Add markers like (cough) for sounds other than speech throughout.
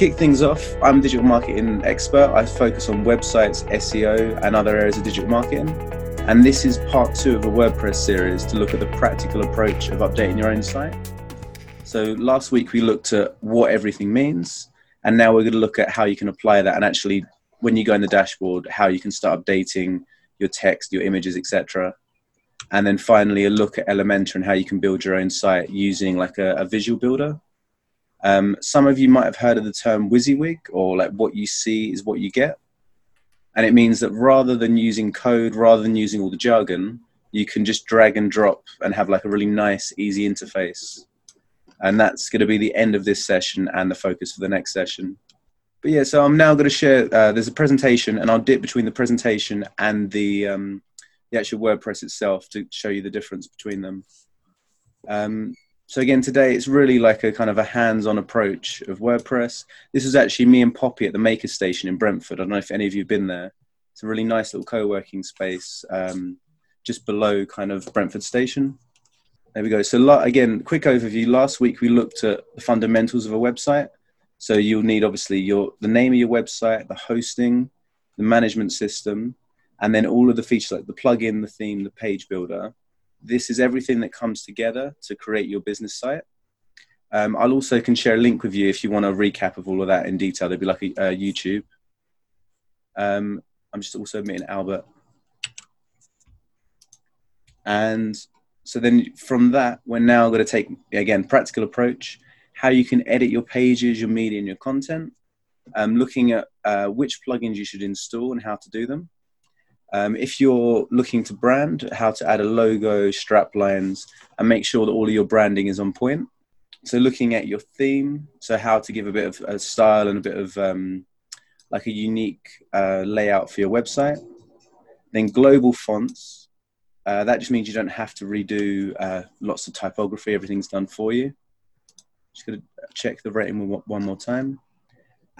kick things off, I'm a digital marketing expert. I focus on websites, SEO, and other areas of digital marketing. And this is part two of a WordPress series to look at the practical approach of updating your own site. So last week we looked at what everything means, and now we're going to look at how you can apply that and actually, when you go in the dashboard, how you can start updating your text, your images, etc. And then finally, a look at Elementor and how you can build your own site using like a, a visual builder. Um, some of you might have heard of the term WYSIWYG, or like what you see is what you get. And it means that rather than using code, rather than using all the jargon, you can just drag and drop and have like a really nice, easy interface. And that's going to be the end of this session and the focus for the next session. But yeah, so I'm now going to share. Uh, there's a presentation, and I'll dip between the presentation and the um, the actual WordPress itself to show you the difference between them. Um, so again, today it's really like a kind of a hands-on approach of WordPress. This is actually me and Poppy at the Maker Station in Brentford. I don't know if any of you have been there. It's a really nice little co-working space um, just below kind of Brentford Station. There we go. So again, quick overview. Last week we looked at the fundamentals of a website. So you'll need obviously your the name of your website, the hosting, the management system, and then all of the features like the plugin, the theme, the page builder. This is everything that comes together to create your business site. Um, I'll also can share a link with you if you want a recap of all of that in detail. There'll be like a, a YouTube. Um, I'm just also meeting Albert. And so then from that, we're now going to take, again, practical approach, how you can edit your pages, your media, and your content, um, looking at uh, which plugins you should install and how to do them. Um, if you're looking to brand, how to add a logo, strap lines, and make sure that all of your branding is on point. So looking at your theme, so how to give a bit of a style and a bit of um, like a unique uh, layout for your website. Then global fonts, uh, that just means you don't have to redo uh, lots of typography. Everything's done for you. Just going to check the rating one more time.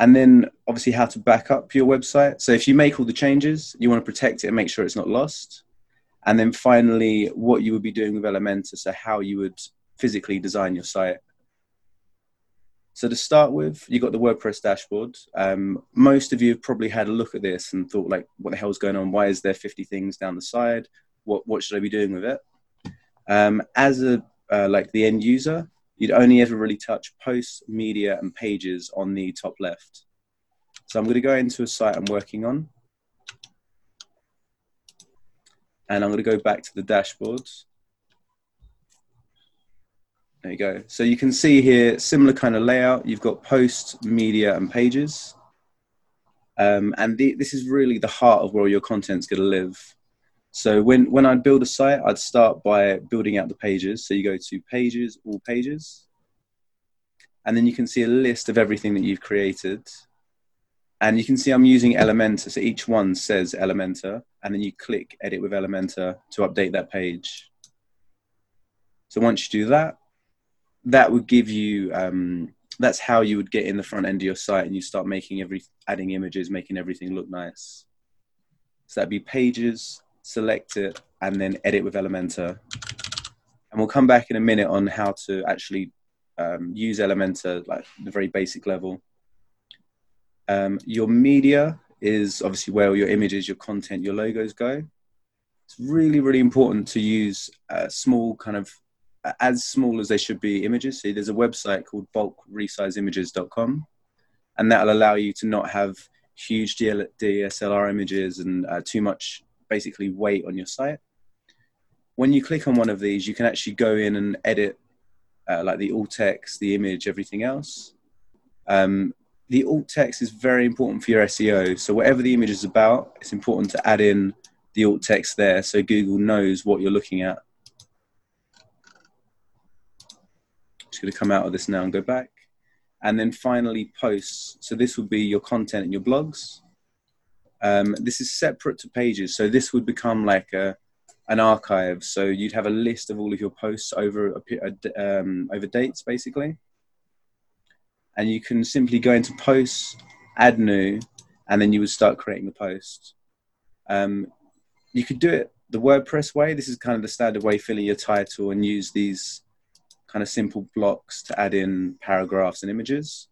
And then obviously how to back up your website. So if you make all the changes, you want to protect it and make sure it's not lost. And then finally, what you would be doing with Elementor, so how you would physically design your site. So to start with, you got the WordPress dashboard. Um, most of you have probably had a look at this and thought like, what the hell's going on? Why is there 50 things down the side? what what should I be doing with it? Um, as a uh, like the end user, you'd only ever really touch posts, media, and pages on the top left. So I'm going to go into a site I'm working on, and I'm going to go back to the dashboards. There you go. So you can see here, similar kind of layout. You've got posts, media, and pages. Um, and the, this is really the heart of where your content's going to live. So when, when I'd build a site, I'd start by building out the pages. So you go to pages, all pages, and then you can see a list of everything that you've created. And you can see I'm using Elementor. So each one says Elementor, and then you click edit with Elementor to update that page. So once you do that, that would give you, um, that's how you would get in the front end of your site and you start making every, adding images, making everything look nice. So that'd be pages, select it, and then edit with Elementor. And we'll come back in a minute on how to actually um, use Elementor, like the very basic level. Um, your media is obviously where your images, your content, your logos go. It's really, really important to use a small kind of as small as they should be images. See, there's a website called bulkresize.images.com, and that'll allow you to not have huge DSLR images and uh, too much basically weight on your site. When you click on one of these, you can actually go in and edit uh, like the alt text, the image, everything else. Um, the alt text is very important for your SEO. So whatever the image is about, it's important to add in the alt text there so Google knows what you're looking at. Just going to come out of this now and go back. And then finally posts. So this will be your content and your blogs. Um, this is separate to pages, so this would become like a an archive. So you'd have a list of all of your posts over a, um, over dates, basically, and you can simply go into posts, add new, and then you would start creating the post. Um, you could do it the WordPress way. This is kind of the standard way, filling your title and use these kind of simple blocks to add in paragraphs and images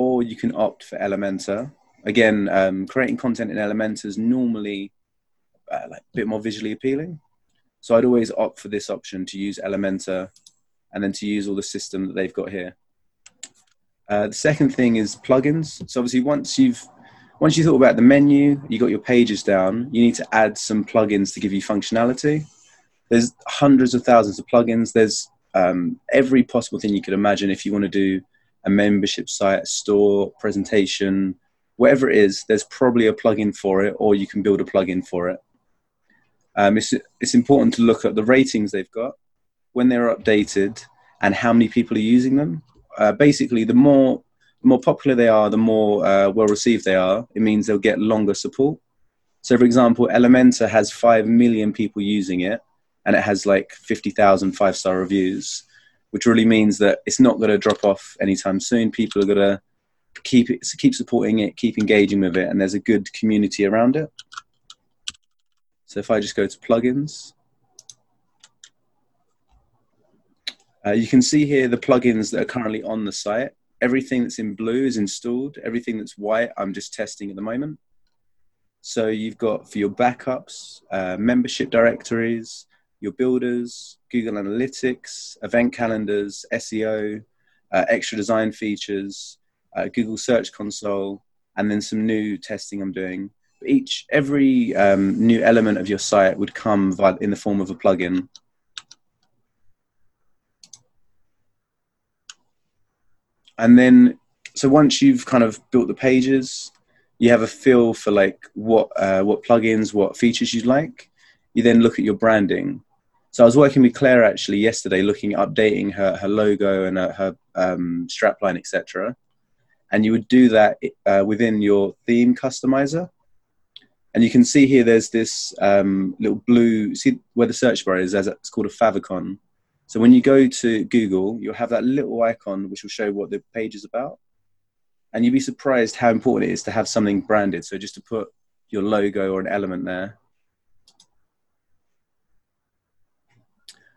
or you can opt for Elementor. Again, um, creating content in Elementor is normally uh, like a bit more visually appealing. So I'd always opt for this option to use Elementor and then to use all the system that they've got here. Uh, the second thing is plugins. So obviously once you've once you thought about the menu, you got your pages down, you need to add some plugins to give you functionality. There's hundreds of thousands of plugins. There's um, every possible thing you could imagine if you want to do a membership site, a store, presentation, whatever it is, there's probably a plugin for it, or you can build a plugin for it. Um, it's, it's important to look at the ratings they've got, when they're updated, and how many people are using them. Uh, basically, the more the more popular they are, the more uh, well received they are. It means they'll get longer support. So, for example, Elementor has 5 million people using it and it has like 50,000 five star reviews, which really means that it's not going to drop off anytime soon. People are going to keep it, keep supporting it, keep engaging with it, and there's a good community around it. So, if I just go to plugins, uh, you can see here the plugins that are currently on the site everything that's in blue is installed. Everything that's white, I'm just testing at the moment. So you've got for your backups, uh, membership directories, your builders, Google Analytics, event calendars, SEO, uh, extra design features, uh, Google Search Console, and then some new testing I'm doing. Each every um, new element of your site would come in the form of a plugin. and then so once you've kind of built the pages you have a feel for like what uh, what plugins what features you'd like you then look at your branding so i was working with claire actually yesterday looking at updating her, her logo and her, her um, strapline etc and you would do that uh, within your theme customizer and you can see here there's this um, little blue see where the search bar is it's called a favicon so when you go to Google, you'll have that little icon which will show what the page is about. And you'd be surprised how important it is to have something branded. So just to put your logo or an element there.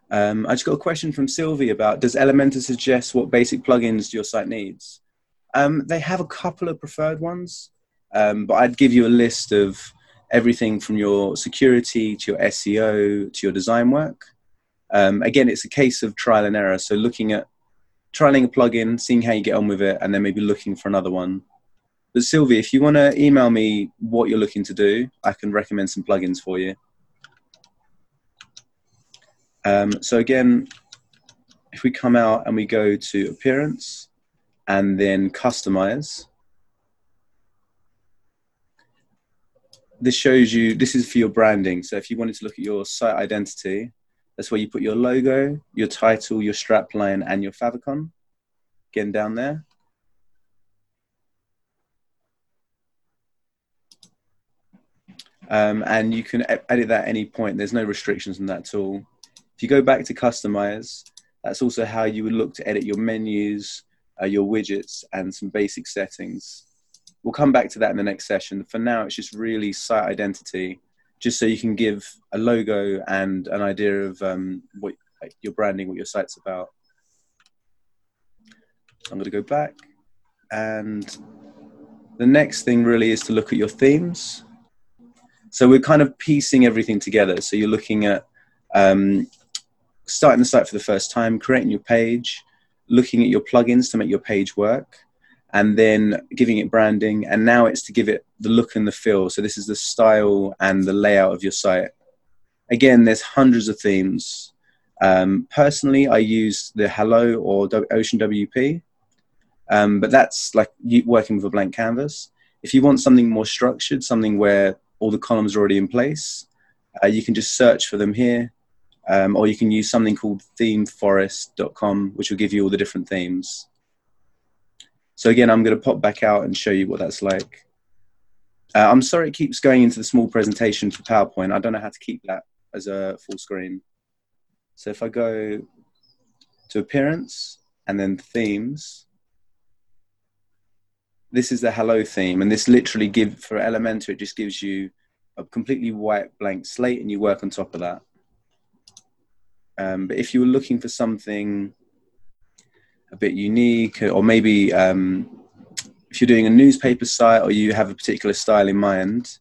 Um, I just got a question from Sylvie about does Elementor suggest what basic plugins your site needs? Um, they have a couple of preferred ones, um, but I'd give you a list of everything from your security to your SEO to your design work. Um, again, it's a case of trial and error. So looking at trialing a plugin, seeing how you get on with it, and then maybe looking for another one. But Sylvie, if you want to email me what you're looking to do, I can recommend some plugins for you. Um, so again, if we come out and we go to appearance and then customize, this shows you, this is for your branding. So if you wanted to look at your site identity, that's where you put your logo, your title, your strapline, and your favicon. Again, down there. Um, and you can edit that at any point. There's no restrictions on that tool. If you go back to customize, that's also how you would look to edit your menus, uh, your widgets, and some basic settings. We'll come back to that in the next session. For now, it's just really site identity just so you can give a logo and an idea of um, what your branding, what your site's about. I'm going to go back, and the next thing really is to look at your themes. So we're kind of piecing everything together. So you're looking at um, starting the site for the first time, creating your page, looking at your plugins to make your page work, and then giving it branding. And now it's to give it the look and the feel. So this is the style and the layout of your site. Again, there's hundreds of themes. Um, personally, I use the Hello or Ocean WP, um, but that's like working with a blank canvas. If you want something more structured, something where all the columns are already in place, uh, you can just search for them here, um, or you can use something called themeforest.com, which will give you all the different themes. So again, I'm going to pop back out and show you what that's like. Uh, I'm sorry it keeps going into the small presentation for PowerPoint. I don't know how to keep that as a full screen. So if I go to appearance and then themes, this is the hello theme. And this literally give for Elementor, it just gives you a completely white blank slate and you work on top of that. Um, but if you were looking for something a bit unique or maybe um, if you're doing a newspaper site or you have a particular style in mind,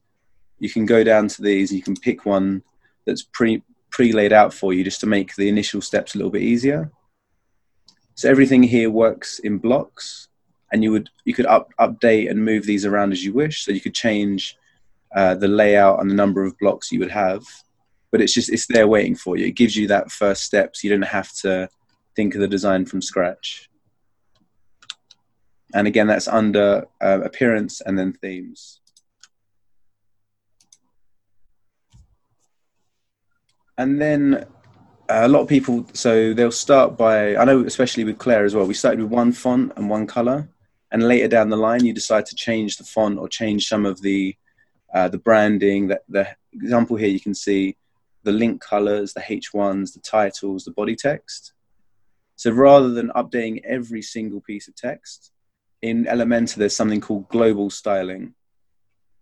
you can go down to these and you can pick one that's pre pre laid out for you just to make the initial steps a little bit easier. So everything here works in blocks, and you would you could up, update and move these around as you wish. So you could change uh, the layout and the number of blocks you would have, but it's just it's there waiting for you. It gives you that first step, so you don't have to think of the design from scratch. And again, that's under uh, appearance and then themes. And then a lot of people, so they'll start by, I know especially with Claire as well, we started with one font and one color. And later down the line, you decide to change the font or change some of the uh, the branding. That the example here, you can see the link colors, the H1s, the titles, the body text. So rather than updating every single piece of text, in Elementor, there's something called global styling.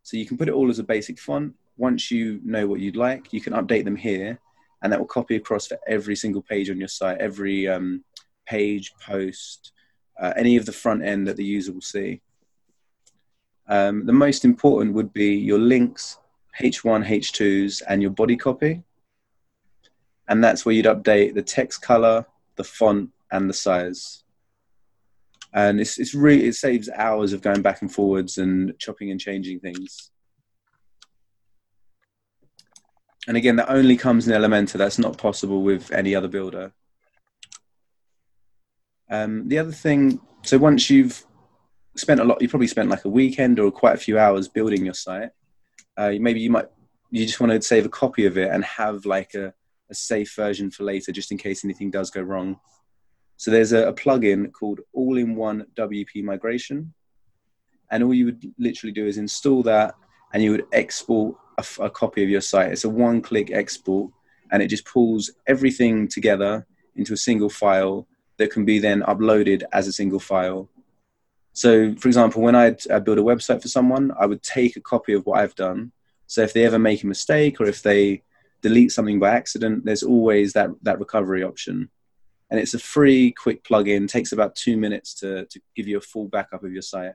So you can put it all as a basic font. Once you know what you'd like, you can update them here, and that will copy across for every single page on your site, every um, page, post, uh, any of the front end that the user will see. Um, the most important would be your links, H1, H2s, and your body copy. And that's where you'd update the text color, the font, and the size and it's it's really it saves hours of going back and forwards and chopping and changing things. And again, that only comes in Elementor. That's not possible with any other builder. Um, the other thing, so once you've spent a lot, you probably spent like a weekend or quite a few hours building your site. Uh, maybe you might you just want to save a copy of it and have like a, a safe version for later, just in case anything does go wrong. So there's a, a plugin called All-in-One WP Migration, and all you would literally do is install that, and you would export a, a copy of your site. It's a one-click export, and it just pulls everything together into a single file that can be then uploaded as a single file. So, for example, when I build a website for someone, I would take a copy of what I've done. So, if they ever make a mistake or if they delete something by accident, there's always that, that recovery option. And it's a free quick plugin takes about two minutes to, to give you a full backup of your site.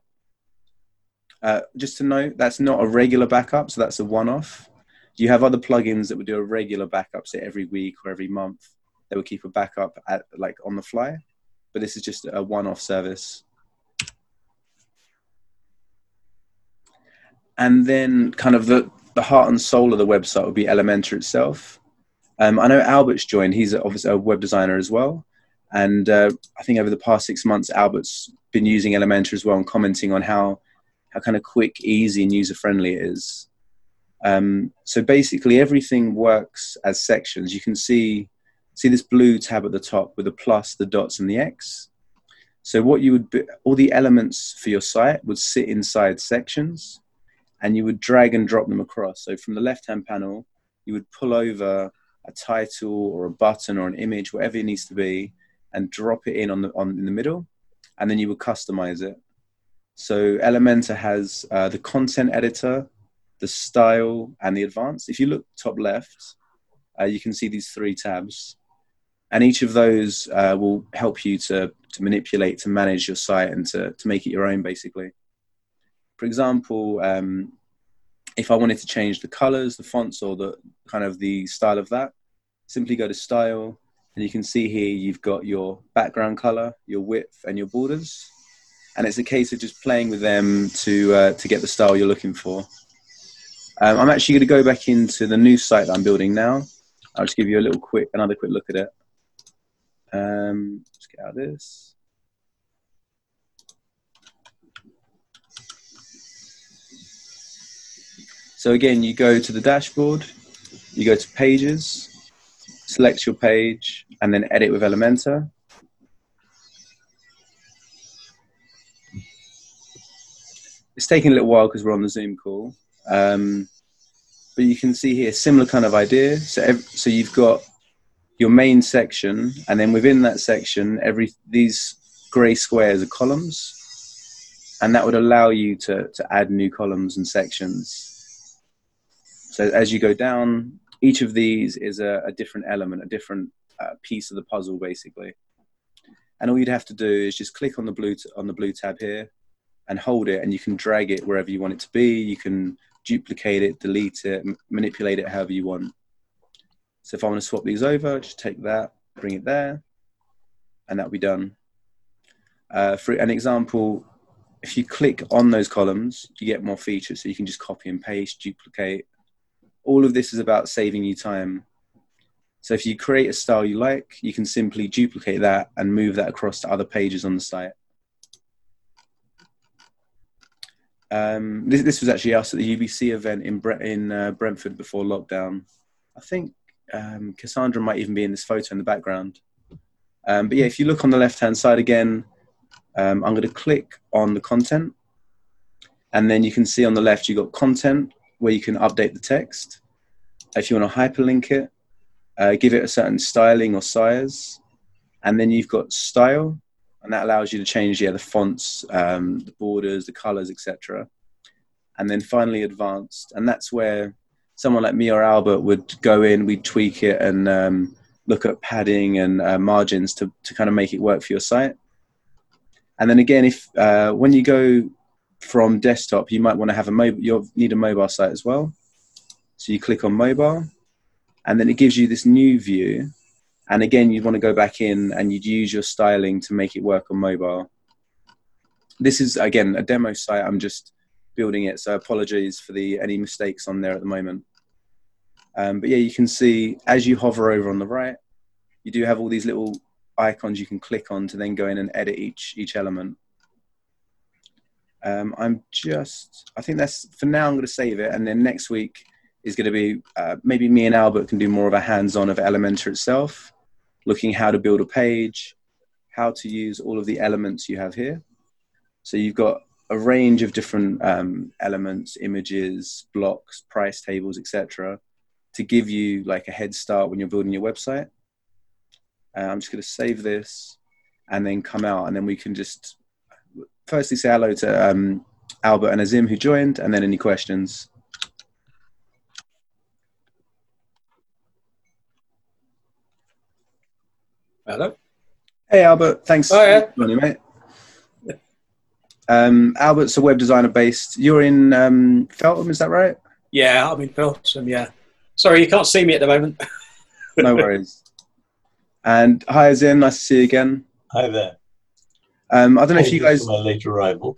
Uh, just to note that's not a regular backup so that's a one-off. You have other plugins that would do a regular backup say every week or every month that would keep a backup at like on the fly. But this is just a one-off service. And then kind of the the heart and soul of the website would be elementor itself um, I know Albert's joined. He's obviously a web designer as well. And uh, I think over the past six months, Albert's been using Elementor as well and commenting on how, how kind of quick, easy, and user friendly it is. Um, so basically, everything works as sections. You can see see this blue tab at the top with the plus, the dots, and the X. So what you would be, all the elements for your site would sit inside sections, and you would drag and drop them across. So from the left-hand panel, you would pull over a title or a button or an image, whatever it needs to be, and drop it in on the on in the middle, and then you would customize it. So Elementor has uh, the content editor, the style, and the advanced. If you look top left, uh, you can see these three tabs, and each of those uh, will help you to to manipulate, to manage your site, and to to make it your own, basically. For example, um, if I wanted to change the colors, the fonts, or the kind of the style of that, simply go to style, and you can see here you've got your background color, your width, and your borders. And it's a case of just playing with them to uh, to get the style you're looking for. Um, I'm actually going to go back into the new site that I'm building now. I'll just give you a little quick, another quick look at it. Um, let's get out of this. So again, you go to the dashboard, you go to pages, select your page, and then edit with Elementor. It's taking a little while because we're on the Zoom call. Um, but you can see here, similar kind of idea. So, so you've got your main section, and then within that section, every these grey squares are columns, and that would allow you to, to add new columns and sections. So as you go down, each of these is a, a different element, a different uh, piece of the puzzle, basically. And all you'd have to do is just click on the blue on the blue tab here, and hold it, and you can drag it wherever you want it to be. You can duplicate it, delete it, m- manipulate it however you want. So if I want to swap these over, just take that, bring it there, and that'll be done. Uh, for an example, if you click on those columns, you get more features. So you can just copy and paste, duplicate. All of this is about saving you time. So if you create a style you like, you can simply duplicate that and move that across to other pages on the site. Um, this, this was actually us at the UBC event in, Bre- in uh, Brentford before lockdown. I think um, Cassandra might even be in this photo in the background. Um, but yeah, if you look on the left hand side again, um, I'm going to click on the content. And then you can see on the left, you've got content where you can update the text. If you want to hyperlink it, uh, give it a certain styling or size. And then you've got style, and that allows you to change yeah, the fonts, um, the borders, the colors, etc. And then finally, advanced. And that's where someone like me or Albert would go in, we'd tweak it and um, look at padding and uh, margins to, to kind of make it work for your site. And then again, if uh, when you go from desktop, you might want to have a mobile. You'll need a mobile site as well. So you click on mobile, and then it gives you this new view. And again, you'd want to go back in and you'd use your styling to make it work on mobile. This is again a demo site. I'm just building it, so apologies for the any mistakes on there at the moment. Um, but yeah, you can see as you hover over on the right, you do have all these little icons you can click on to then go in and edit each each element. Um, I'm just, I think that's for now. I'm going to save it, and then next week is going to be uh, maybe me and Albert can do more of a hands-on of Elementor itself, looking how to build a page, how to use all of the elements you have here. So you've got a range of different um, elements, images, blocks, price tables, etc., to give you like a head start when you're building your website. Uh, I'm just going to save this and then come out, and then we can just firstly say hello to um, Albert and Azim who joined, and then any questions. Hello. Hey Albert, thanks Oh, yeah. for joining, mate. Um, Albert's a web designer based. You're in um, Feltham, is that right? Yeah, I'm in Feltham. Yeah. Sorry, you can't see me at the moment. No worries. and hi Azim, nice to see you again. Hi there. Um, I don't know if you guys. my late arrival.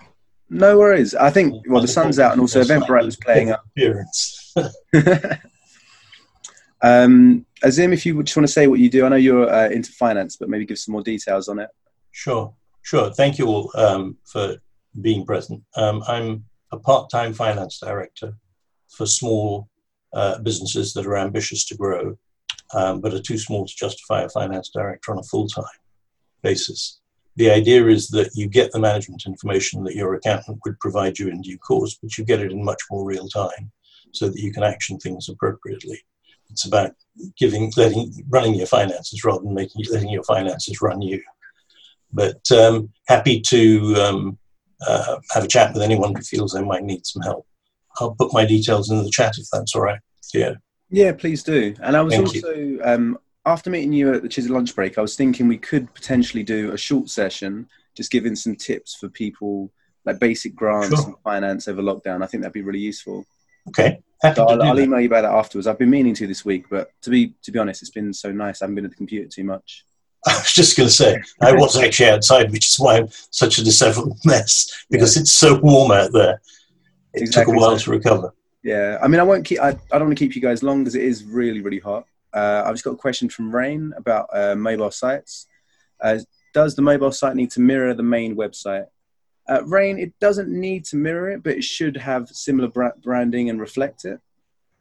No worries. I think well the sun's out and also Eventbrite was playing up. Appearance. (laughs) um, Azim, if you would just want to say what you do, I know you're uh, into finance, but maybe give some more details on it. Sure, sure. Thank you all um, for being present. Um, I'm a part-time finance director for small uh, businesses that are ambitious to grow, um, but are too small to justify a finance director on a full-time basis. The idea is that you get the management information that your accountant would provide you in due course, but you get it in much more real time so that you can action things appropriately. It's about giving, letting, running your finances rather than making, letting your finances run you. But um, happy to um, uh, have a chat with anyone who feels they might need some help. I'll put my details in the chat if that's all right. Yeah. Yeah, please do. And I was Thank also um, after meeting you at the Chisel lunch break, I was thinking we could potentially do a short session, just giving some tips for people like basic grants Sure. and finance over lockdown. I think that'd be really useful. Okay. So I'll, I'll email you about that afterwards. I've been meaning to this week, but to be to be honest, it's been so nice. I haven't been at the computer too much. (laughs) I was just going to say, I was actually outside, which is why I'm such a disheveled (laughs) mess because it's so warm out there. It Exactly took a while so. to recover. Yeah, I mean, I won't keep. I, I don't want to keep you guys long because it is really, really hot. Uh, I've just got a question from Rain about uh, mobile sites. Uh, does the mobile site need to mirror the main website? Uh, Rain, it doesn't need to mirror it, but it should have similar bra- branding and reflect it.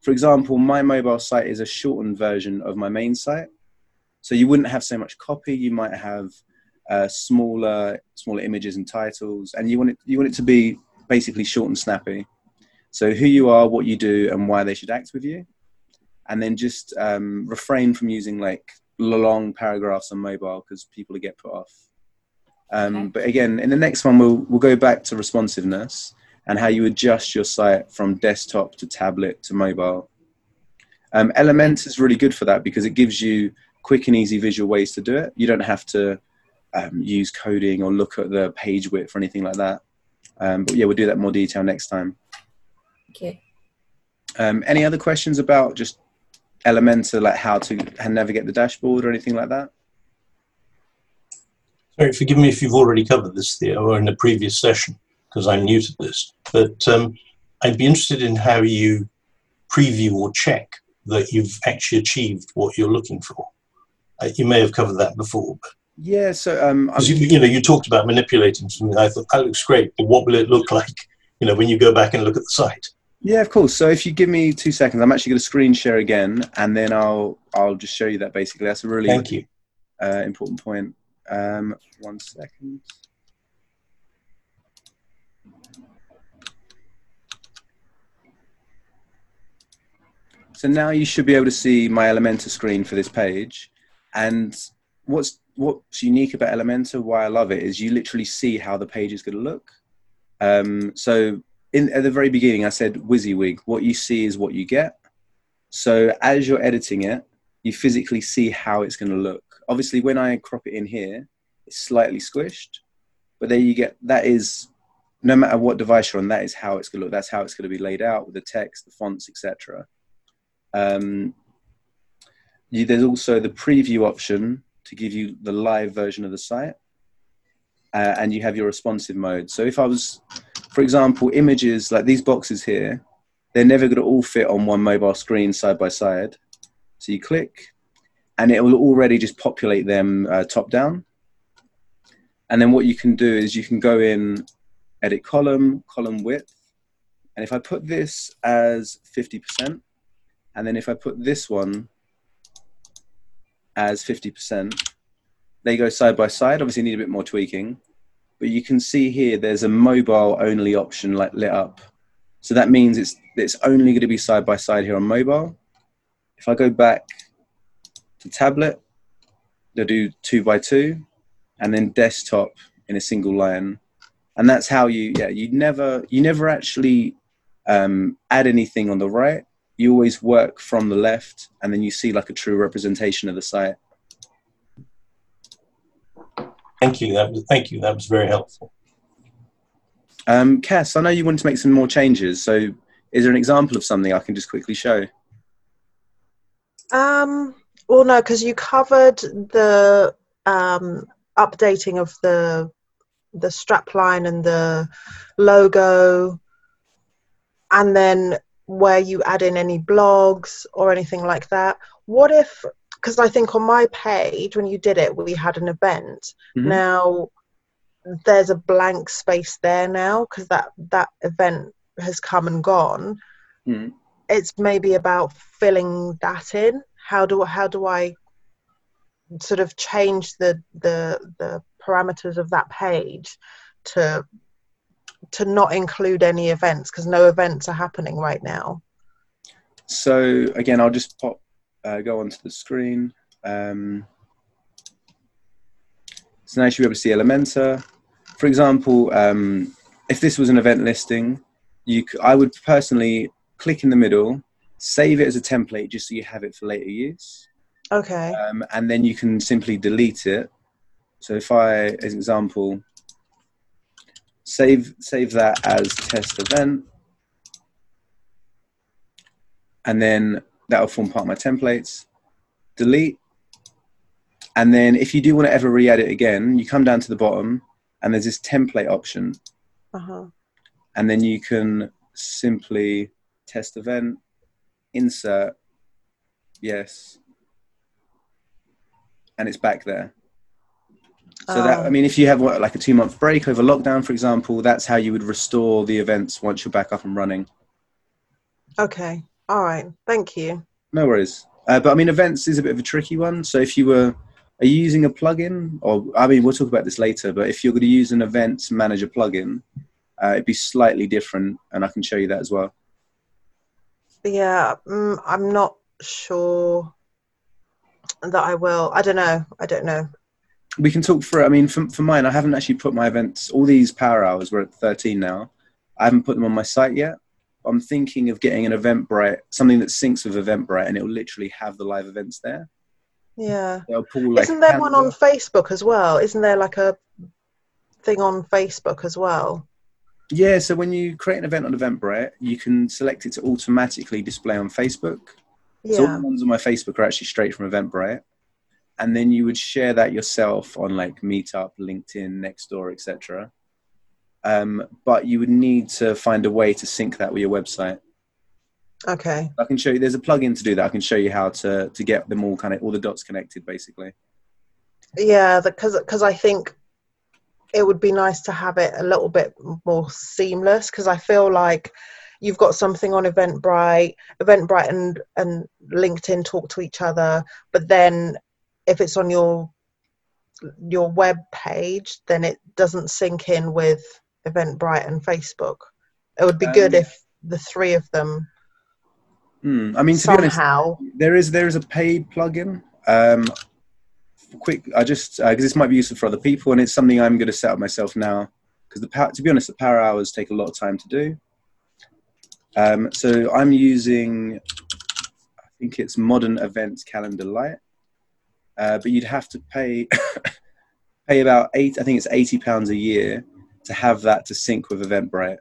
For example, my mobile site is a shortened version of my main site, so you wouldn't have so much copy. You might have uh, smaller, smaller images and titles, and you want it. You want it to be basically short and snappy. So who you are, what you do, and why they should act with you, and then just um, refrain from using like long paragraphs on mobile because people get put off. Um, Okay. But again, in the next one, we'll we'll go back to responsiveness and how you adjust your site from desktop to tablet to mobile. Um, Element is really good for that because it gives you quick and easy visual ways to do it. You don't have to um, use coding or look at the page width or anything like that. Um, but yeah, we'll do that in more detail next time. Okay. Um, any other questions about just Elementor, like how to navigate the dashboard or anything like that? Sorry, forgive me if you've already covered this, Theo, or in a previous session, because I'm new to this. But um, I'd be interested in how you preview or check that you've actually achieved what you're looking for. Uh, you may have covered that before, but Yeah, so um, you, you know, you talked about manipulating something. I thought that looks great, but what will it look like? You know, when you go back and look at the site. Yeah, of course. So if you give me two seconds, I'm actually going to screen share again, and then I'll I'll just show you that. Basically, that's a really Thank you. uh, important point. Um, one second. So now you should be able to see my Elementor screen for this page. And what's what's unique about Elementor, why I love it, is you literally see how the page is going to look. Um, so in at the very beginning, I said WYSIWYG. What you see is what you get. So as you're editing it, you physically see how it's going to look. Obviously, when I crop it in here, it's slightly squished, but there you get that is no matter what device you're on, that is how it's going to look. That's how it's going to be laid out with the text, the fonts, etc. Um, you, there's also the preview option to give you the live version of the site, uh, and you have your responsive mode. So if I was, for example, images like these boxes here, they're never going to all fit on one mobile screen side by side. So you click, and it will already just populate them uh, top down. And then what you can do is you can go in, edit column, column width. And if I put this as 50%, and then if I put this one as 50%, they go side by side. Obviously, need a bit more tweaking. But you can see here there's a mobile only option like lit up. So that means it's, it's only going to be side by side here on mobile. If I go back to tablet, they'll do two by two, and then desktop in a single line. And that's how you, yeah, you never, you never actually um, add anything on the right. You always work from the left, and then you see like a true representation of the site. Thank you. That was, thank you. That was very helpful. Um, Cass, I know you wanted to make some more changes. So, is there an example of something I can just quickly show? Um, well, no, because you covered the um, updating of the the strap line and the logo, and then where you add in any blogs or anything like that. What if? Because I think on my page when you did it, we had an event. Mhm. Now there's a blank space there now because that that event has come and gone. Mhm. It's maybe about filling that in. How do how do I sort of change the the the parameters of that page to to not include any events because no events are happening right now. So again, I'll just pop, uh, go onto the screen. Um, so now you should be able to see Elementor. For example, um, if this was an event listing, you c- I would personally click in the middle, save it as a template just so you have it for later use, Okay. um, and then you can simply delete it. So if I, as an example, save save that as test event, and then that will form part of my templates. Delete, and then if you do want to ever re-edit again, you come down to the bottom, and there's this template option, Uh-huh. and then you can simply test event, insert, yes, and it's back there. So that Oh. I mean, if you have what, like a two month break over lockdown, for example, that's how you would restore the events once you're back up and running. Okay. All right. Thank you. No worries. Uh, but I mean, events is a bit of a tricky one. So if you were, are you using a plugin, or I mean, we'll talk about this later. But if you're going to use an events manager plugin, uh, it'd be slightly different, and I can show you that as well. Yeah, mm, I'm not sure that I will. I don't know. I don't know. We can talk through. I mean, for, for mine, I haven't actually put my events. All these power hours. We're at 13 now. I haven't put them on my site yet. I'm thinking of getting an Eventbrite, something that syncs with Eventbrite, and it will literally have the live events there. Yeah. Pull like. Isn't there one on Facebook as well? Isn't there like a thing on Facebook as well? Yeah, so when you create an event on Eventbrite, you can select it to automatically display on Facebook. Yeah. So all the ones on my Facebook are actually straight from Eventbrite. And then you would share that yourself on like Meetup, LinkedIn, Nextdoor, etc. Um, but you would need to find a way to sync that with your website. Okay. I can show you. There's a plugin to do that. I can show you how to to get them all kind of all the dots connected, basically. Yeah, because because I think it would be nice to have it a little bit more seamless. Because I feel like you've got something on Eventbrite, Eventbrite and and LinkedIn talk to each other, but then if it's on your your web page, then it doesn't sync in with Eventbrite and Facebook. It would be good Um, if the three of them Hmm. I mean, to be honest, somehow. there is there is a paid plugin. Um, quick, I just because this might be useful for other people, and it's something I'm going to set up myself now. Because the power, to be honest, the power hours take a lot of time to do. Um, so I'm using, I think it's Modern Events Calendar Lite, uh, but you'd have to pay (laughs) pay about eight. I think it's eighty pounds a year to have that to sync with Eventbrite.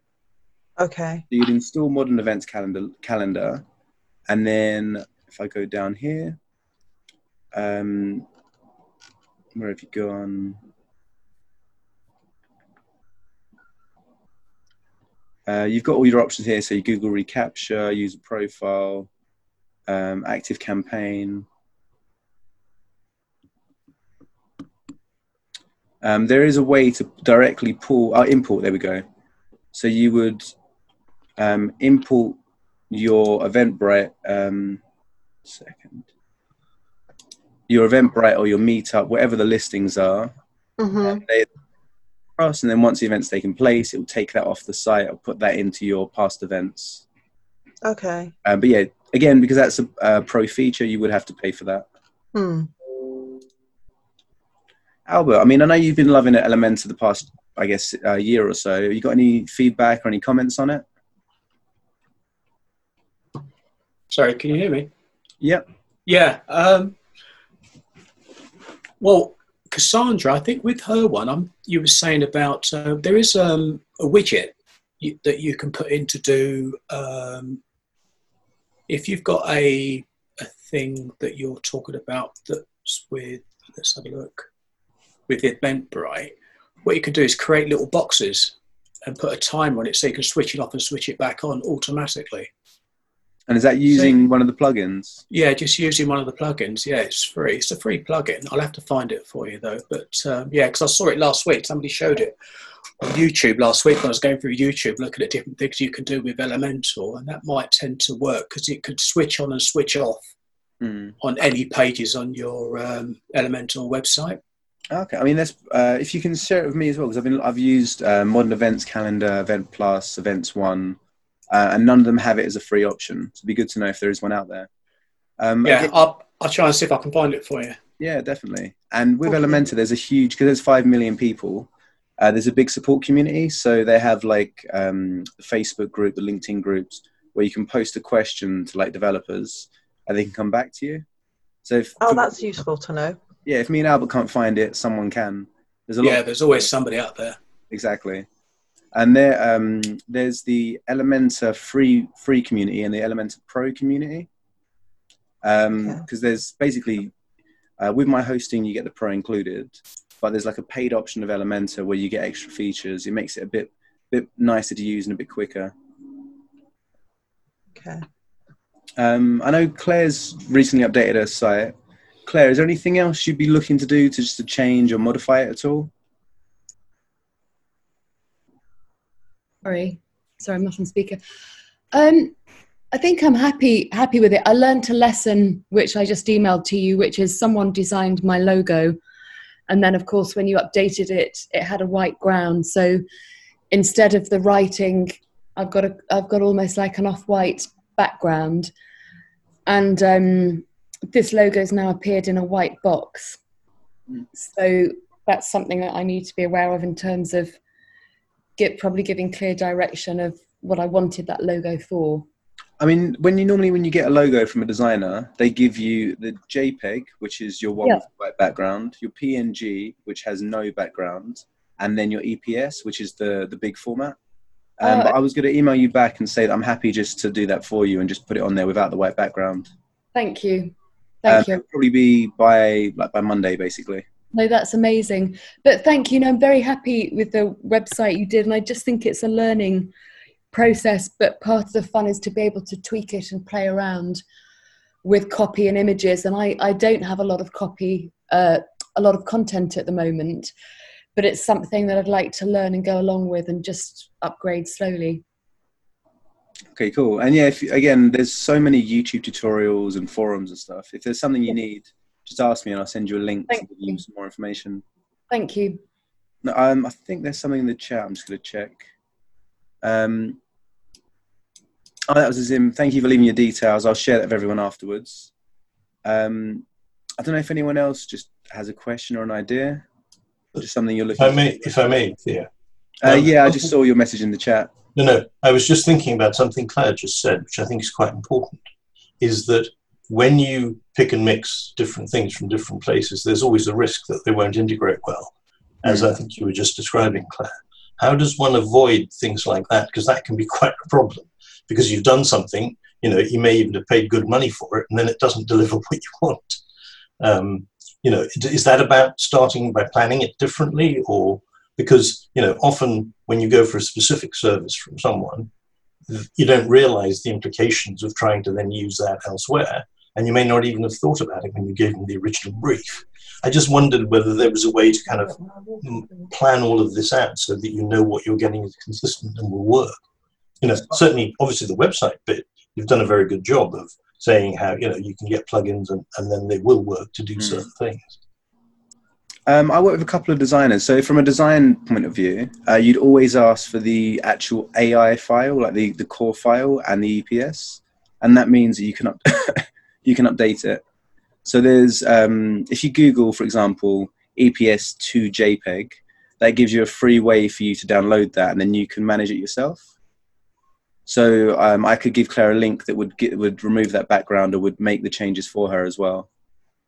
Okay. So you'd install Modern Events Calendar, calendar, and then if I go down here, um, where have you gone? Uh, you've got all your options here. So you Google reCAPTCHA, user profile, um, active campaign. Um, there is a way to directly pull, uh, import. There we go. So you would um, import your Eventbrite. Um, second, your Eventbrite or your Meetup, whatever the listings are. hmm They and then once the event's taken place, it will take that off the site or put that into your past events. Okay. Um, but yeah, again, because that's a, a pro feature, you would have to pay for that. Hmm. Albert, I mean, I know you've been loving Elementor the past, I guess, uh, year or so. Have you got any feedback or any comments on it? Sorry, can you hear me? Yep. Yeah. Um, well, Cassandra, I think with her one, I'm, you were saying about uh, there is um, a widget you, that you can put in to do um, if you've got a a thing that you're talking about that's with let's have a look with Eventbrite. What you can do is create little boxes and put a timer on it so you can switch it off and switch it back on automatically. And is that using one of the plugins? Yeah, just using one of the plugins. Yeah, it's free. It's a free plugin. I'll have to find it for you though. But um, yeah, because I saw it last week. Somebody showed it on YouTube last week. when I was going through YouTube looking at different things you can do with Elementor, and that might tend to work because it could switch on and switch off Hmm. on any pages on your um, Elementor website. Okay, I mean, that's uh, if you can share it with me as well, because I've been I've used uh, Modern Events Calendar, Event Plus, Events One, uh, and none of them have it as a free option. So it'd be good to know if there is one out there. Um, Yeah, okay- I'll, I'll try and see if I can find it for you. yeah, definitely. And with Okay. Elementor, there's a huge because there's five million people. Uh, there's a big support community, so they have like um, the Facebook group, the LinkedIn groups, where you can post a question to like developers, and they can come back to you. So if, Oh, that's useful to know. Yeah, if me and Albert can't find it, someone can. There's a lot Yeah, there's always somebody out there. exactly and there um there's the elementor free free community and the elementor pro community um Okay. because there's basically uh, with my hosting you get the pro included but there's like a paid option of elementor where you get extra features it makes it a bit bit nicer to use and a bit quicker Okay. um i know claire's recently updated her site claire is there anything else you'd be looking to do to just to change or modify it at all Sorry, sorry, I'm not on speaker. Um, I think I'm happy happy with it. I learned a lesson which I just emailed to you, which is someone designed my logo, and then of course when you updated it, it had a white ground. So instead of the writing, I've got a I've got almost like an off-white background, and um, this logo's now appeared in a white box. Mm. So that's something that I need to be aware of in terms of get probably giving clear direction of what I wanted that logo for. I mean, when you normally when you get a logo from a designer, they give you the JPEG, which is your one Yeah. white background, your PNG, which has no background, and then your EPS, which is the the big format. Um, Oh, but I was going to email you back and say that I'm happy just to do that for you and just put it on there without the white background. Thank you. Thank Um, you. probably be by like by Monday, basically. No, that's amazing. But thank you. No, I'm very happy with the website you did, and I just think it's a learning process. But part of the fun is to be able to tweak it and play around with copy and images. And I, I don't have a lot of copy, uh, a lot of content at the moment, but it's something that I'd like to learn and go along with and just upgrade slowly. Okay, cool. And yeah, if, again, there's so many YouTube tutorials and forums and stuff. If there's something you need, just ask me and I'll send you a link Thank to give you you. some more information. Thank you. No, um, I think there's something in the chat. I'm just going to check. Um, oh, that was Azim. Thank you for leaving your details. I'll share that with everyone afterwards. Um, I don't know if anyone else just has a question or an idea, or just something you're If looking. I may, if I may, Theo. uh, um, yeah, I just saw your message in the chat. No, no. I was just thinking about something Claire just said, which I think is quite important. Is that when you pick and mix different things from different places, there's always a risk that they won't integrate well, as I think you were just describing, Claire. How does one avoid things like that? Because that can be quite a problem. Because you've done something, you know, you may even have paid good money for it, and then it doesn't (laughs) deliver what you want. Um, you know, is that about starting by planning it differently, or because you know often when you go for a specific service from someone you don't realize the implications of trying to then use that elsewhere. And you may not even have thought about it when you gave them the original brief. I just wondered whether there was a way to kind of plan all of this out so that you know what you're getting is consistent and will work. You know certainly obviously the website bit you've done a very good job of saying how you know you can get plugins and, and then they will work to do Mm. certain things Um, I work with a couple of designers. So, from a design point of view, uh, you'd always ask for the actual AI file, like the, the core file and the EPS, and that means that you can up (laughs) you can update it. So, there's um, if you Google, for example, EPS to JPEG, that gives you a free way for you to download that, and then you can manage it yourself. So, um, I could give Claire a link that would get, would remove that background or would make the changes for her as well.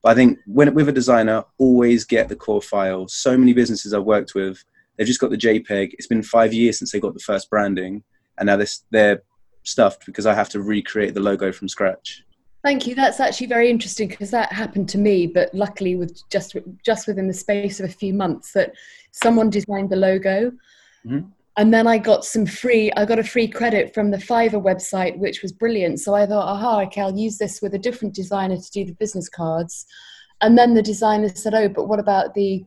But I think when with a designer, always get the core file. So many businesses I've worked with, they've just got the JPEG. It's been five years since they got the first branding, and now they're, they're stuffed because I have to recreate the logo from scratch. Thank you. That's actually very interesting because that happened to me, but luckily with just just within the space of a few months that someone designed the logo. Mhm. And then I got some free, I got a free credit from the Fiverr website, which was brilliant. So I thought, aha, okay, I'll use this with a different designer to do the business cards. And then the designer said, oh, but what about the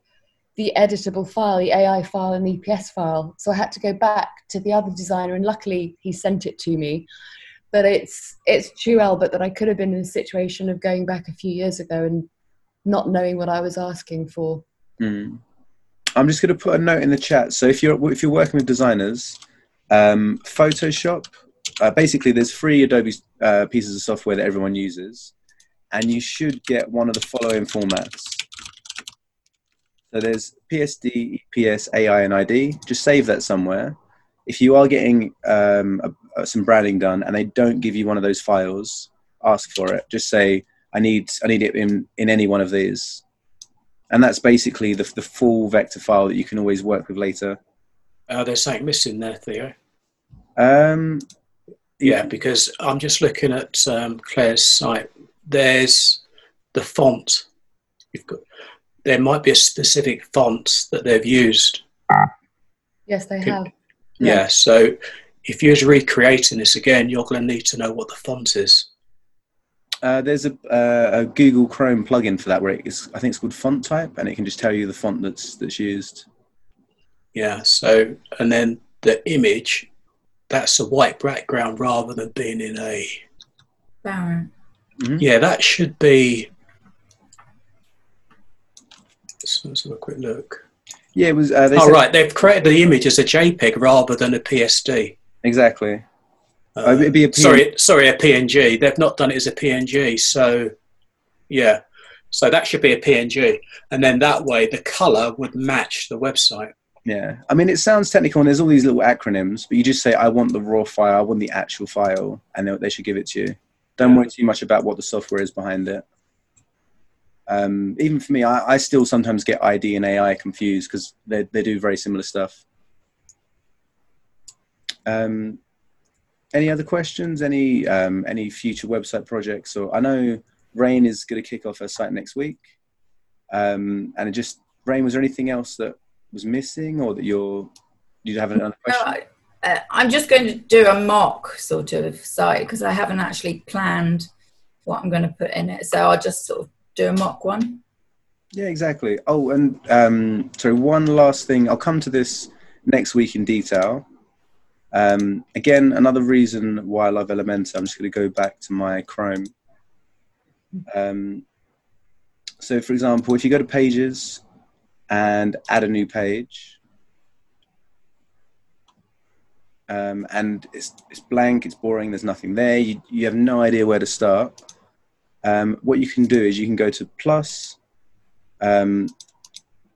the editable file, the AI file and the EPS file? So I had to go back to the other designer, and luckily he sent it to me but it's it's true albert that i could have been in a situation of going back a few years ago and not knowing what i was asking for Mm. I'm just going to put a note in the chat. So if you're if you're working with designers, um, Photoshop, uh, basically there's free Adobe uh, pieces of software that everyone uses, and you should get one of the following formats. So there's PSD, EPS, AI, and ID. Just save that somewhere. If you are getting um, a, a, some branding done and they don't give you one of those files, ask for it. Just say I need I need it in in any one of these and that's basically the, the full vector file that you can always work with later. Uh, there's something missing there, Theo. Um, Yeah, because I'm just looking at um, Claire's site. There's the font. You've got. There might be a specific font that they've used. yes they Okay. have Yeah. Yeah. So if you're recreating this again, you're going to need to know what the font is. Uh, there's a, uh, a Google Chrome plugin for that where it's, I think it's called Font Type, and it can just tell you the font that's that's used. Yeah. So and then the image, that's a white background rather than being in a. Barrow. Yeah, that should be. Let's, let's have a quick look. Yeah, it was. Uh, they Oh, said- right. They've created the image as a JPEG rather than a PSD. Exactly. Uh, Uh, it'd be a PNG. sorry, sorry, a PNG. They've not done it as a PNG. So, yeah. So that should be a PNG. And then that way the color would match the website. Yeah, I mean, it sounds technical, and there's all these little acronyms, but you just say, "I want the raw file. I want the actual file," and they, they should give it to you. Don't Yeah. worry too much about what the software is behind it. Um, even for me, I, I still sometimes get ID and AI confused because they they do very similar stuff. Um, any other questions? Any um, any future website projects? Or I know Rain is going to kick off her site next week. Um, and it just Rain, was there anything else that was missing, or that you're you have another question? No, I- uh, I'm just going to do a mock sort of site because I haven't actually planned what I'm going to put in it. So I'll just sort of do a mock one. Yeah, exactly. Oh, and um, sorry, one last thing. I'll come to this next week in detail. Um, again, another reason why I love Elementor. I'm just going to go back to my Chrome. Um, so, for example, if you go to Pages and add a new page, um, and it's, it's blank, it's boring, there's nothing there, you, you have no idea where to start. Um, what you can do is you can go to plus, um,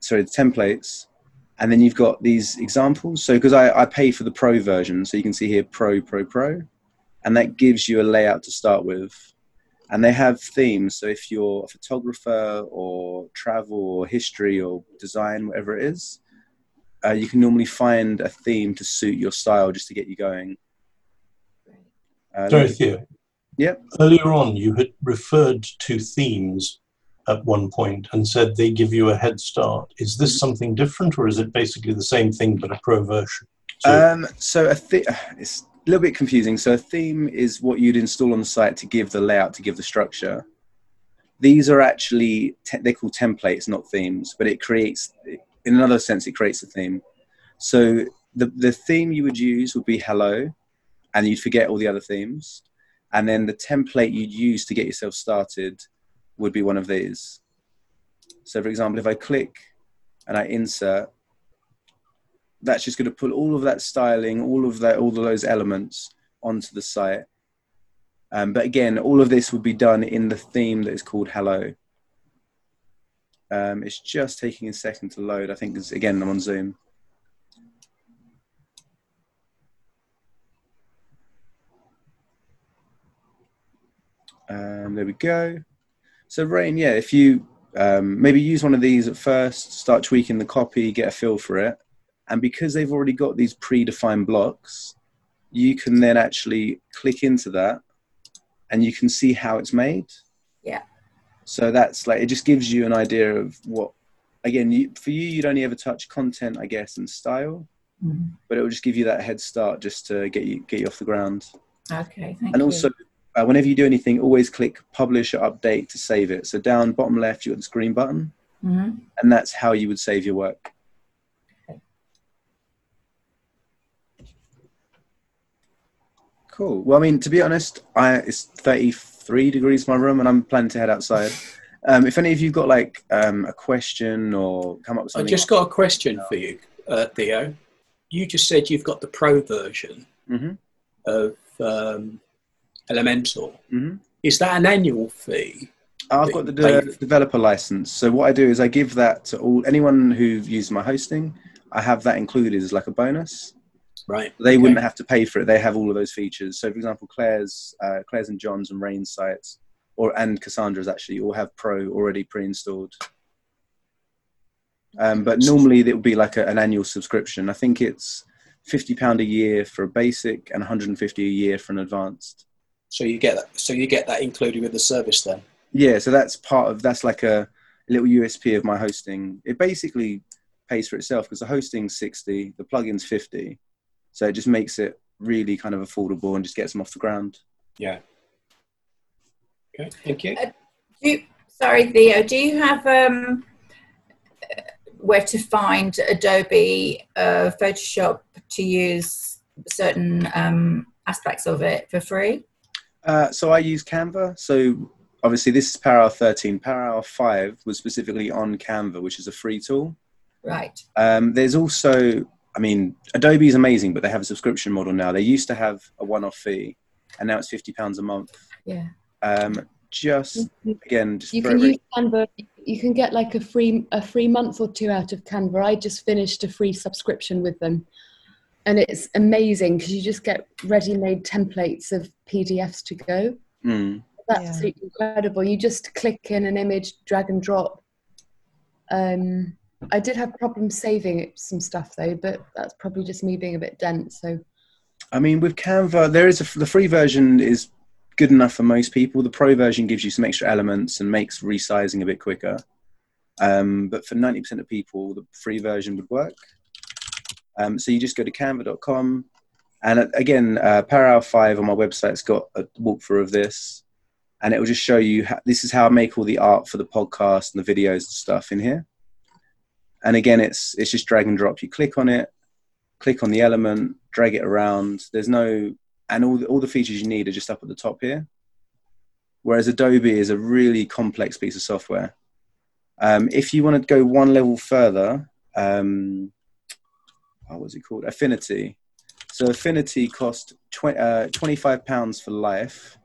sorry, templates, and then you've got these examples. So because I, I pay for the pro version, so you can see here pro, pro, pro, and that gives you a layout to start with. And they have themes. So if you're a photographer or travel or history or design, whatever it is, uh, you can normally find a theme to suit your style just to get you going. Uh, Sorry, Theo. Yep. Earlier on, you had referred to themes at one point and said they give you a head start. Is this something different, or is it basically the same thing but a pro version? So, Um, so a th- (sighs) it's a little bit confusing. So a theme is what you'd install on the site to give the layout, to give the structure. These are actually te- they're called templates, not themes, but it creates, in another sense, it creates a theme. So the the theme you would use would be hello, and you'd forget all the other themes, and then the template you'd use to get yourself started would be one of these. So, for example, if I click and I insert, that's just going to put all of that styling, all of that, all of those elements onto the site. Um, but again, all of this will be done in the theme that is called Hello. Um, it's just taking a second to load. I think, again, I'm on Zoom. Um, there we go. So, Rain, yeah, if you um, maybe use one of these at first, start tweaking the copy, get a feel for it. And because they've already got these predefined blocks, you can then actually click into that and you can see how it's made. Yeah. So that's like, it just gives you an idea of what, again, you, for you, you'd only ever touch content, I guess, and style, Mhm. but it will just give you that head start just to get you, get you off the ground. Okay, thank And you. also, uh, whenever you do anything, always click publish or update to save it. So down bottom left, you got this green button, Mhm. and that's how you would save your work. Cool. Well, I mean, to be honest, I it's 33 degrees in my room, and I'm planning to head outside. Um, if any of you've got like um, a question or come up with something, I just got a question for you, uh, Theo. You just said you've got the pro version Mhm. of um, Elementor. Mhm. Is that an annual fee? I've got the de- developer license. So what I do is I give that to all anyone who uses my hosting. I have that included as like a bonus. Right. They okay. wouldn't have to pay for it. They have all of those features. So, for example, Claire's, uh, Claire's and John's and Rain sites, or and Cassandra's actually all have Pro already pre-installed. Um, but normally it would be like a, an annual subscription. I think it's fifty pound a year for a basic and one hundred and fifty a year for an advanced. So you get that. So you get that included with the service then. Yeah, so that's part of that's like a little USP of my hosting. It basically pays for itself because the hosting's sixty, the plugin's fifty, so it just makes it really kind of affordable and just gets them off the ground. Yeah. Okay. Thank you. Do you, sorry, Theo, do you have um, uh, where to find Adobe uh, Photoshop to use certain um, aspects of it for free? Uh, so I use Canva. So obviously this is Power Hour 13. Power Hour 5 was specifically on Canva, which is a free tool. Right. Um, there's also, I mean, Adobe is amazing, but they have a subscription model now. They used to have a one-off fee, and now it's fifty pounds a month. Yeah. Um, just again, just You can use Canva. You can get like a free a free month or two out of Canva. I just finished a free subscription with them, and it's amazing because you just get ready-made templates of PDFs to go. Mm. That's Yeah. absolutely incredible. You just click in an image, drag and drop. Um, I did have problems saving some stuff though, but that's probably just me being a bit dense. So I mean, with Canva, there is a, the free version is good enough for most people. The pro version gives you some extra elements and makes resizing a bit quicker. Um, but for 90% of people, the free version would work. Um, so you just go to canva.com. And uh, again, uh, Power Hour 5 on my website's got a walkthrough of this. And it will just show you how, this is how I make all the art for the podcast and the videos and stuff in here. And again, it's it's just drag and drop. You click on it, click on the element, drag it around. There's no, and all the, all the features you need are just up at the top here. Whereas Adobe is a really complex piece of software. Um, if you want to go one level further, um, what was it called? Affinity. So Affinity cost tw- uh, 25 pounds for life,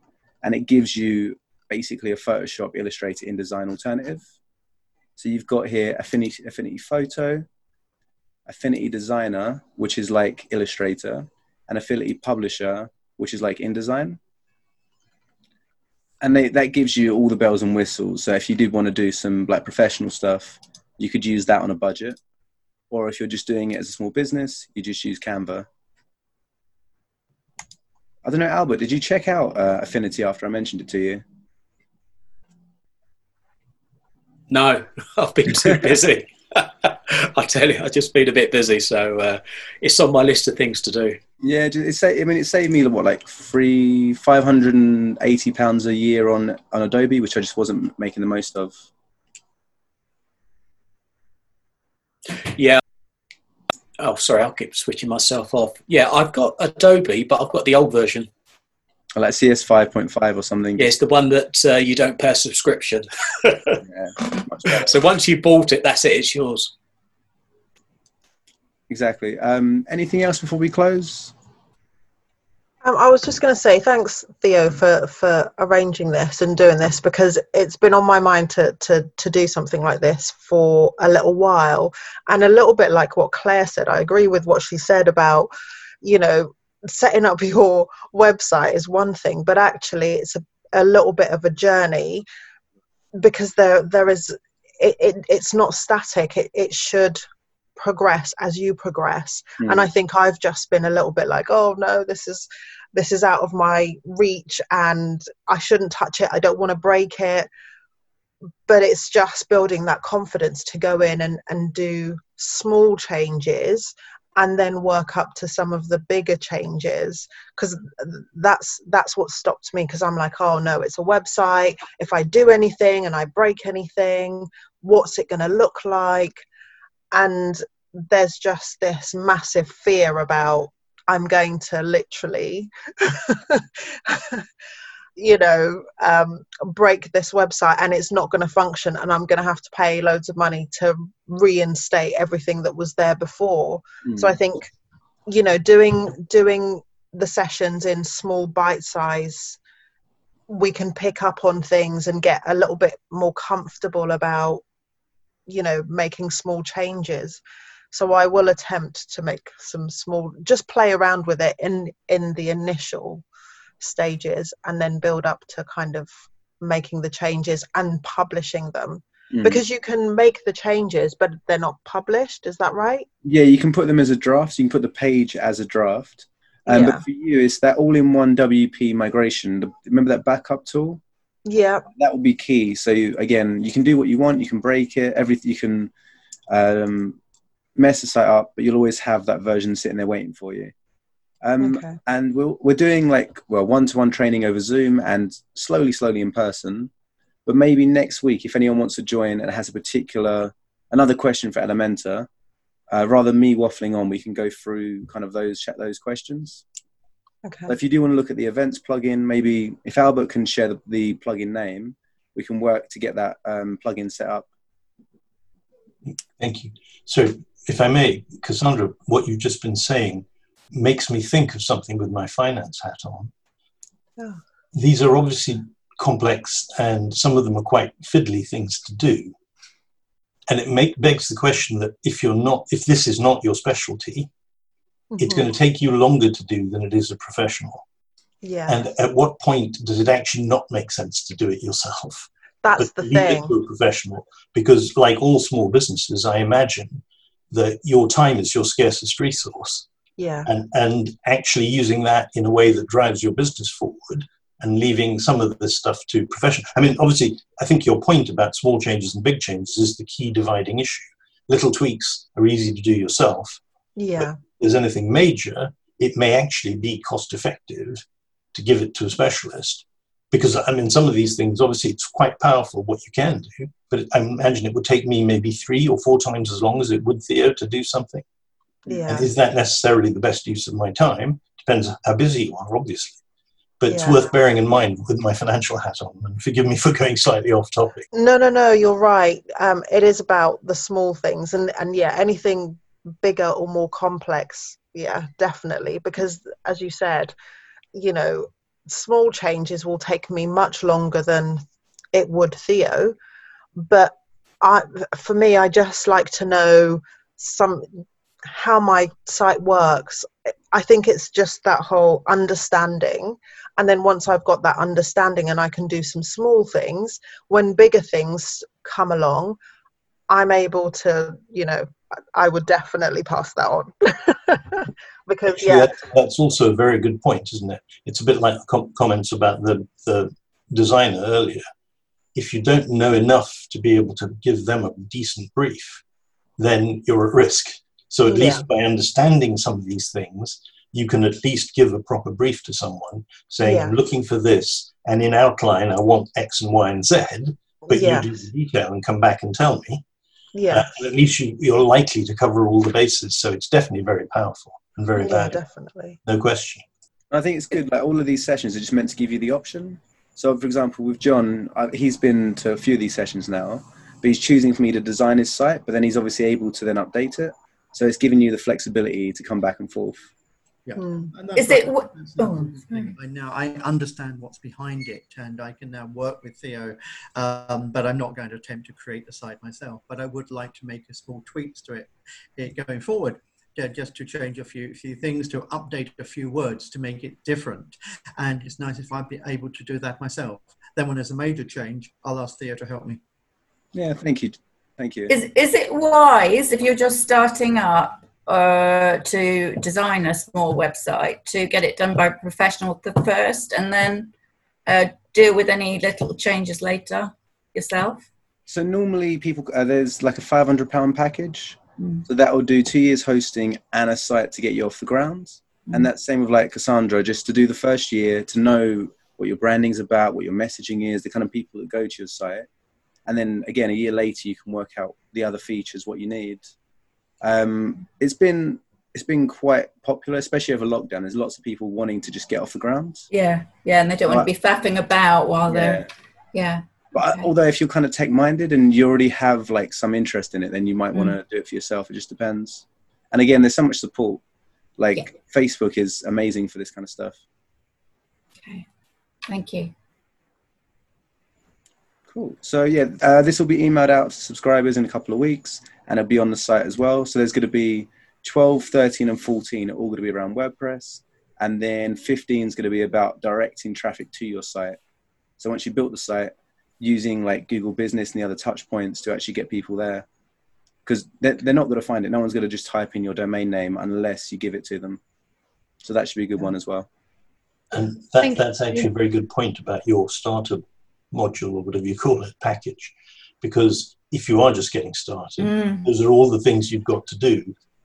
and it gives you basically a Photoshop, Illustrator, InDesign alternative. So you've got here Affinity, Affinity Photo, Affinity Designer, which is like Illustrator, and Affinity Publisher, which is like InDesign and they, that gives you all the bells and whistles. So if you did want to do some like professional stuff, you could use that on a budget. Or if you're just doing it as a small business, you just use Canva. I don't know, Albert, did you check out uh, Affinity after I mentioned it to you? No, (laughs) I've been too busy. (laughs) I tell you, I've just been a bit busy, so uh, it's on my list of things to do. Yeah, it's I mean, it saved me what like three, five hundred and eighty pounds a year on on Adobe, which I just wasn't making the most of. Yeah. Oh, sorry, I'll keep switching myself off. Yeah, I've got Adobe, but I've got the old version. Like CS five point five or something. Yeah, it's the one that uh, you don't pay a subscription. (laughs) yeah, so once you bought it, that's it. It's yours exactly. Um, anything else before we close? Um, I was just going to say thanks, Theo, for for arranging this and doing this because it's been on my mind to to to do something like this for a little while, and a little bit like what Claire said. I agree with what she said about, you know, setting up (laughs) your website is one thing, but actually it's a, a little bit of a journey because there there is it, it it's not static. It it should progress as you progress. Mm. and i think i've just been a little bit like oh no this is this is out of my reach and i shouldn't touch it. I don't want to break it. But it's just building that confidence to go in and, and do small changes and then work up to some of the bigger changes. Because that's that's what stopped me because i'm like oh no it's a website. If i do anything and i break anything what's it going to look like and there's just this massive fear about I'm going to literally, (laughs) you know, um, break this website and it's not going to function, and I'm going to have to pay loads of money to reinstate everything that was there before. Mm. So I think, you know, doing doing the sessions in small bite size, we can pick up on things and get a little bit more comfortable about you know making small changes. So i will attempt to make some small just play around with it in in the initial stages and then build up to kind of making the changes and publishing them. Mm. because you can make the changes but they're not published is that right? Yeah you can put them as a draft. So you can put the page as a draft. Um, yeah. but for you it's that all-in-one wp migration. Remember that backup tool yeah. That will be key. So again you can do what you want you can break it everything you can um, mess the site up but you'll always have that version sitting there waiting for you. Um, okay. and we're, we're doing like well one-to-one training over zoom and slowly slowly in person. But maybe next week if anyone wants to join and has a particular another question for elementor uh, rather than me waffling on we can go through kind of those chat those questions Okay. So if you do want to look at the events plugin, maybe if Albert can share the, the plugin name, we can work to get that um, plugin set up. Thank you. So, if I may, Cassandra, what you've just been saying makes me think of something with my finance hat on. Oh. These are obviously complex, and some of them are quite fiddly things to do. And it make, begs the question that if you're not, if this is not your specialty, mm-hmm. it's going to take you longer to do than it is a professional. Yeah. And at what point does it actually not make sense to do it yourself? That's the thing. to a professional, because like all small businesses, I imagine that your time is your scarcest resource. Yeah. and and actually using that in a way that drives your business forward and leaving some of this stuff to professional. I mean, obviously, I think your point about small changes and big changes is the key dividing issue. Little tweaks are easy to do yourself. Yeah. There's anything major, it may actually be cost effective to give it to a specialist. Because I mean, some of these things, obviously, it's quite powerful what you can do, but I imagine it would take me maybe three or four times as long as it would Theo to do something. Yeah. And is that necessarily the best use of my time? Depends how busy you are, obviously. But it's worth bearing in mind with my financial hat on. And forgive me for going slightly off topic. No, no, no. You're right. Um, it is about the small things, and and yeah, anything bigger or more complex. Yeah, definitely. Because as you said, you know, small changes will take me much longer than it would Theo. But I, for me, I just like to know some how my site works. I think it's just that whole understanding. And then once I've got that understanding and I can do some small things, when bigger things come along, I'm able to, you know, I would definitely pass that on. (laughs) because, Actually, yeah, that, that's also a very good point, isn't it? It's a bit like the com- comments about the, the designer earlier. If you don't know enough to be able to give them a decent brief, then you're at risk. So at Yeah. least by understanding some of these things, you can at least give a proper brief to someone saying, Yeah. I'm looking for this, and in outline, I want X and Y and Z, but yeah, you do the detail and come back and tell me. Yeah, Uh, at least you, you're likely to cover all the bases. So it's definitely very powerful and very yeah, valuable. definitely. No question. I think it's good. Like all of these sessions are just meant to give you the option. So, for example, with John, I, he's been to a few of these sessions now, but he's choosing for me to design his site. But then he's obviously able to then update it. So it's giving you the flexibility to come back and forth. Mm. And that's Is it right. w- That's oh. I now I understand what's behind it, and I can now work with Theo. Um, but I'm not going to attempt to create the site myself. But I would like to make a small tweaks to it, it going forward. uh, Just to change a few few things, to update a few words, to make it different, and it's nice if I'd be able to do that myself. Then, when there's a major change, I'll ask Theo to help me. Yeah, thank you. Thank you. Is, is it wise if you're just starting up uh, to design a small website to get it done by a professional first and then uh, deal with any little changes later yourself? So normally people uh, there's like a five hundred pound package. Mm. So that will do two years hosting and a site to get you off the ground. Mm. And that's same with like Cassandra, just to do the first year to know what your branding's about, what your messaging is, the kind of people that go to your site. And then again, a year later, you can work out the other features, what you need. Um, it's been it's been quite popular, especially over lockdown. There's lots of people wanting to just get off the ground. Yeah, yeah, and they don't want to be faffing about while Yeah. they're yeah. But Okay. although if you're kind of tech minded and you already have like some interest in it, then you might want Mm. to do it for yourself. It just depends. And again, there's so much support. Like Yeah. Facebook is amazing for this kind of stuff. Okay, thank you. Cool. So yeah, uh, this will be emailed out to subscribers in a couple of weeks, and it'll be on the site as well. So there's going to be 12, 13, and 14 are all going to be around WordPress, and then 15 is going to be about directing traffic to your site. So once you built the site, using like Google Business and the other touch points to actually get people there, because they're, they're not going to find it. No one's going to just type in your domain name unless you give it to them. So that should be a good one as well. And that, that's actually a very good point about your starter module or whatever you call it, package. Because if you are just getting started, Mm. those are all the things you've got to do.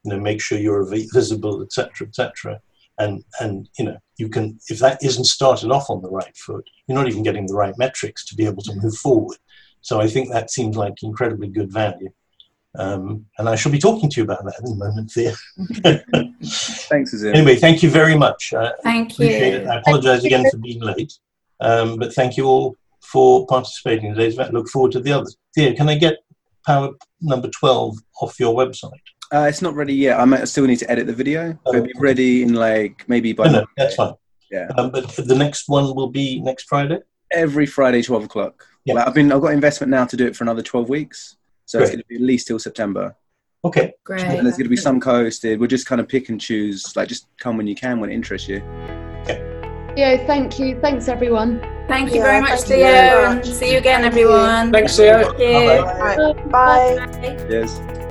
You know, make sure you're visible, etc., etc. And and you know, you can if that isn't started off on the right foot, you're not even getting the right metrics to be able to move forward. So I think that seems like incredibly good value. Um, and I shall be talking to you about that in a moment, Theo. (laughs) Thanks, Azim. anyway, thank you very much. Uh, Thank appreciate it. you. I apologize again for being late, um, but thank you all for participating in today's event. Look forward to the others. Theo, can I get power number 12 off your website? Uh, it's not ready yet. I might still need to edit the video. But it'll be ready in like maybe by No, no, that's fine. Yeah. Um, but the next one will be next Friday? every Friday, twelve o'clock. Yeah. Like, I've been I've got investment now to do it for another twelve weeks, so it's going to be at least till September. Okay. Great. And there's going to be some co-hosted. We'll just kind of pick and choose. Like just come when you can when it interests you. Yeah, thank you. Thanks, everyone. Thank you Yeah, very much, Theo. very much. See you again, Thank you. everyone. Thanks, Theo. Thank you. Bye-bye. Right. Bye. Bye. Cheers.